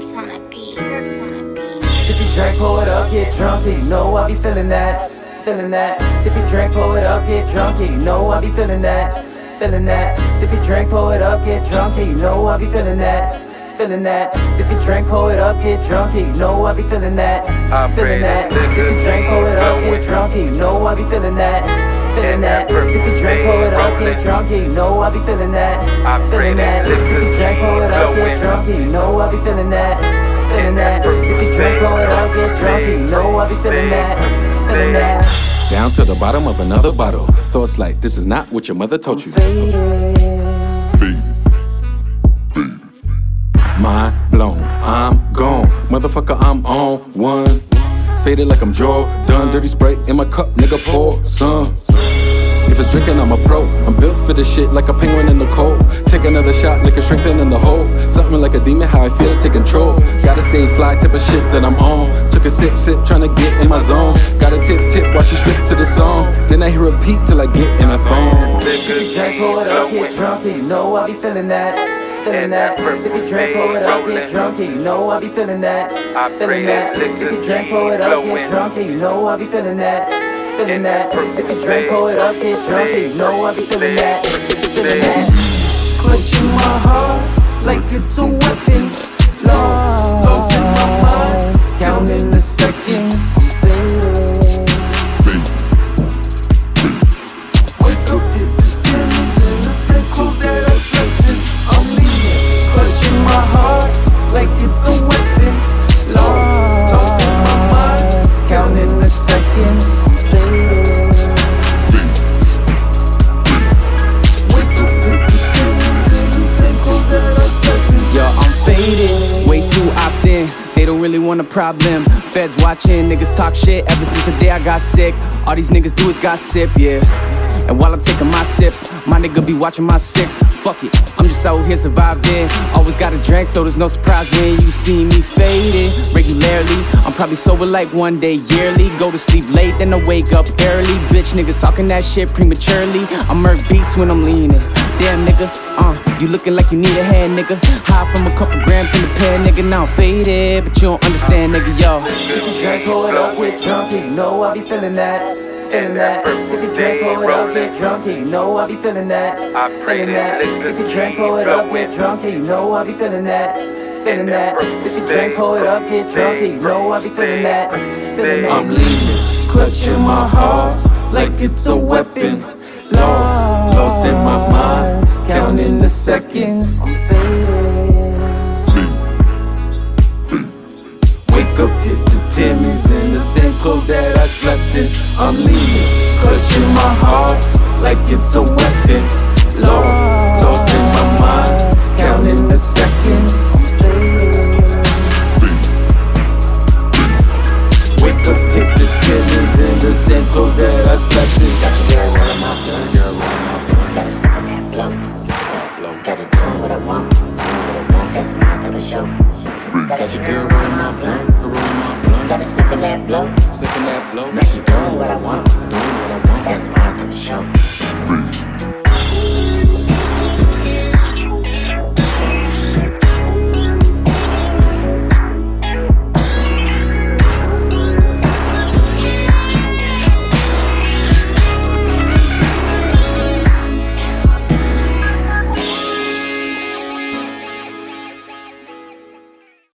Purps on a beat. Purps on a beat. Sip your drink, pour it up, get drunk, yeah, you know I be feeling that, feeling that. Sip your drink, pour it up, get drunk, yeah, you know I be feeling that, feeling that. Sip your drink, pour it up, get drunk, yeah, you know I be feeling that, feeling that. Sip your drink, pour it up, get drunk, yeah, you know I be feeling that, feeling that. Sip your drink, pour it up, get drunk, yeah, you know I be feeling that. Feeling that, sip your drink, pour it up, get drunk, yeah, you know I be feeling that, I feeling that. Sip your drink, pour it up, get drunk, yeah, you know I be feeling that feeling that. Sip your drink, pour it up, get drunk, yeah, you know I be feeling that, feeling that. Down to the bottom of another bottle. Thoughts like this is not what your mother taught you. Faded. Faded. Faded. Mind blown. I'm gone. Motherfucker, I'm on one. Faded like I'm draw. Done Dirty spray in my cup, nigga, pour some. If it's drinking, I'm a pro. I'm built for this shit like a penguin in the cold. Take another shot, liquor strengthen in the hole. Something like a demon, how I feel, take control. Gotta stay fly, type of shit that I'm on. Took a sip, sip, trying to get in my zone. Got a tip, tip, watch you strip to the song. Then I hear a repeat till I get in a thong. Sip your drink, pour it up, get drunk, yeah, you know I be feeling that. Feeling that, sip your drink, pour it up, get drunk, yeah, you know I be feeling that. Feeling that, sip your drink, pour it up, get drunk, yeah, you know I be feeling that. Feeling that, sip your drink, pour it up, get drunk, yeah, you know I be feeling that. Feeling that. Clutching my heart like it's a weapon. They don't really want a problem. Feds watching, niggas talk shit ever since the day I got sick. All these niggas do is gossip, yeah. And while I'm taking my sips, my nigga be watching my six. Fuck it, I'm just out here surviving. Always got a drink, so there's no surprise when you see me faded regularly. I'm probably sober like one day yearly. Go to sleep late, then I wake up early. Bitch, niggas talking that shit prematurely. I'm murk beats when I'm leaning. Damn nigga, uh, you looking like you need a hand, nigga. High from a couple grams in the pen, nigga. Now I'm faded, but you don't understand, nigga, yo. Sip your drink, pour it up, get drunk, yeah, you know I be feeling that. Feeling that. Sip your drink, pour it up, get drunk, yeah, you know I be feeling that. I Feeling that. Sip your drink, pour it up, get drunk, yeah, you know I be feeling that. Feeling that. Sip your drink, pour it up, get drunk, yeah, you know I be feeling that. Feeling that. I'm leaning, clutching my heart like it's a weapon. Lost, lost in my mind, counting the seconds. I'm fading. Wake up, hit the Timmys in the same clothes that I slept in. I'm leaning, clutching my heart like it's a weapon. Lost, lost in my mind, counting the seconds. I'm faded. Wake up, hit the Timmys in the same clothes that I slept in. Got Girl, rolling my blunt, girl, That's my type of show. Got your girl rolling my blunt, rolling my blunt. Gotta sip on that blow, Sniffing that blow. now she doing what I want, doing what I want. That's my type of show.